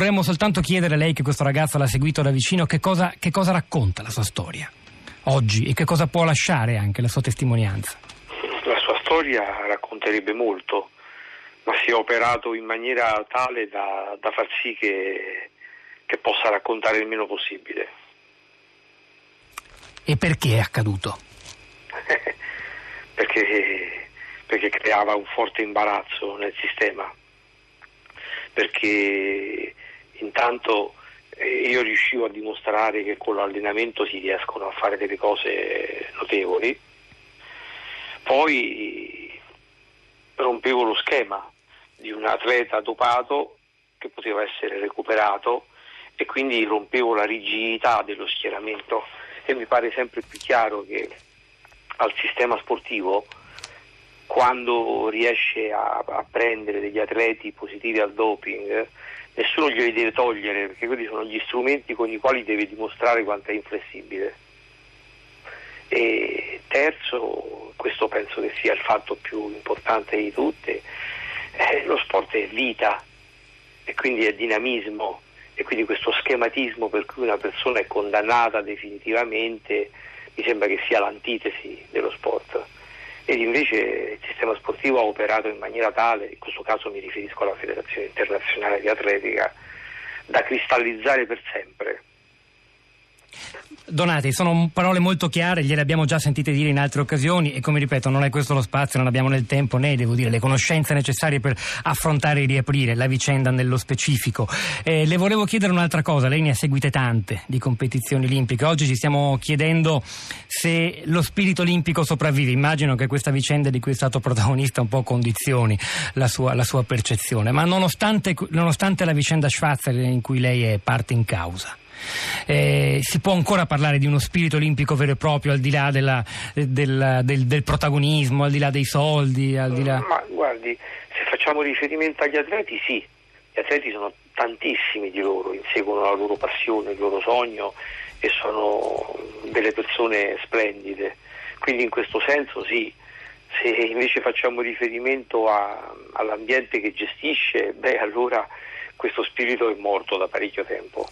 vorremmo soltanto chiedere a lei che questo ragazzo l'ha seguito da vicino che cosa, che cosa racconta la sua storia oggi e che cosa può lasciare anche la sua testimonianza. La sua storia racconterebbe molto, ma si è operato in maniera tale da, da far sì che, che possa raccontare il meno possibile. E perché è accaduto? perché, perché creava un forte imbarazzo nel sistema, perché intanto eh, io riuscivo a dimostrare che con l'allenamento si riescono a fare delle cose notevoli, poi rompevo lo schema di un atleta dopato che poteva essere recuperato e quindi rompevo la rigidità dello schieramento. E mi pare sempre più chiaro che al sistema sportivo quando riesce a, a, prendere degli atleti positivi al doping nessuno glieli deve togliere perché quelli sono gli strumenti con i quali deve dimostrare quanto è inflessibile. E terzo questo penso che sia il fatto più importante di tutti eh, lo sport è vita e quindi è dinamismo e quindi questo schematismo per cui una persona è condannata definitivamente mi sembra che sia l'antitesi dello sport ed invece il sistema sportivo ha operato in maniera tale, in questo caso mi riferisco alla Federazione Internazionale di Atletica, da cristallizzare per sempre Donati, sono parole molto chiare, gliele abbiamo già sentite dire in altre occasioni e come ripeto non è questo lo spazio, non abbiamo né il tempo né devo dire le conoscenze necessarie per affrontare e riaprire la vicenda nello specifico. Eh, le volevo chiedere un'altra cosa, lei ne ha seguite tante di competizioni olimpiche, oggi ci stiamo chiedendo se lo spirito olimpico sopravvive, immagino che questa vicenda di cui è stato protagonista un po' condizioni la sua, la sua percezione, ma nonostante, nonostante la vicenda Schwarzer in cui lei è parte in causa. Eh, si può ancora parlare di uno spirito olimpico vero e proprio, al di là della, del, del, del, protagonismo, al di là dei soldi? Di là... Ma guardi, se facciamo riferimento agli atleti, sì, gli atleti sono tantissimi di loro, inseguono la loro passione, il loro sogno e sono delle persone splendide. Quindi in questo senso sì, se invece facciamo riferimento a, all'ambiente che gestisce, beh allora questo spirito è morto da parecchio tempo.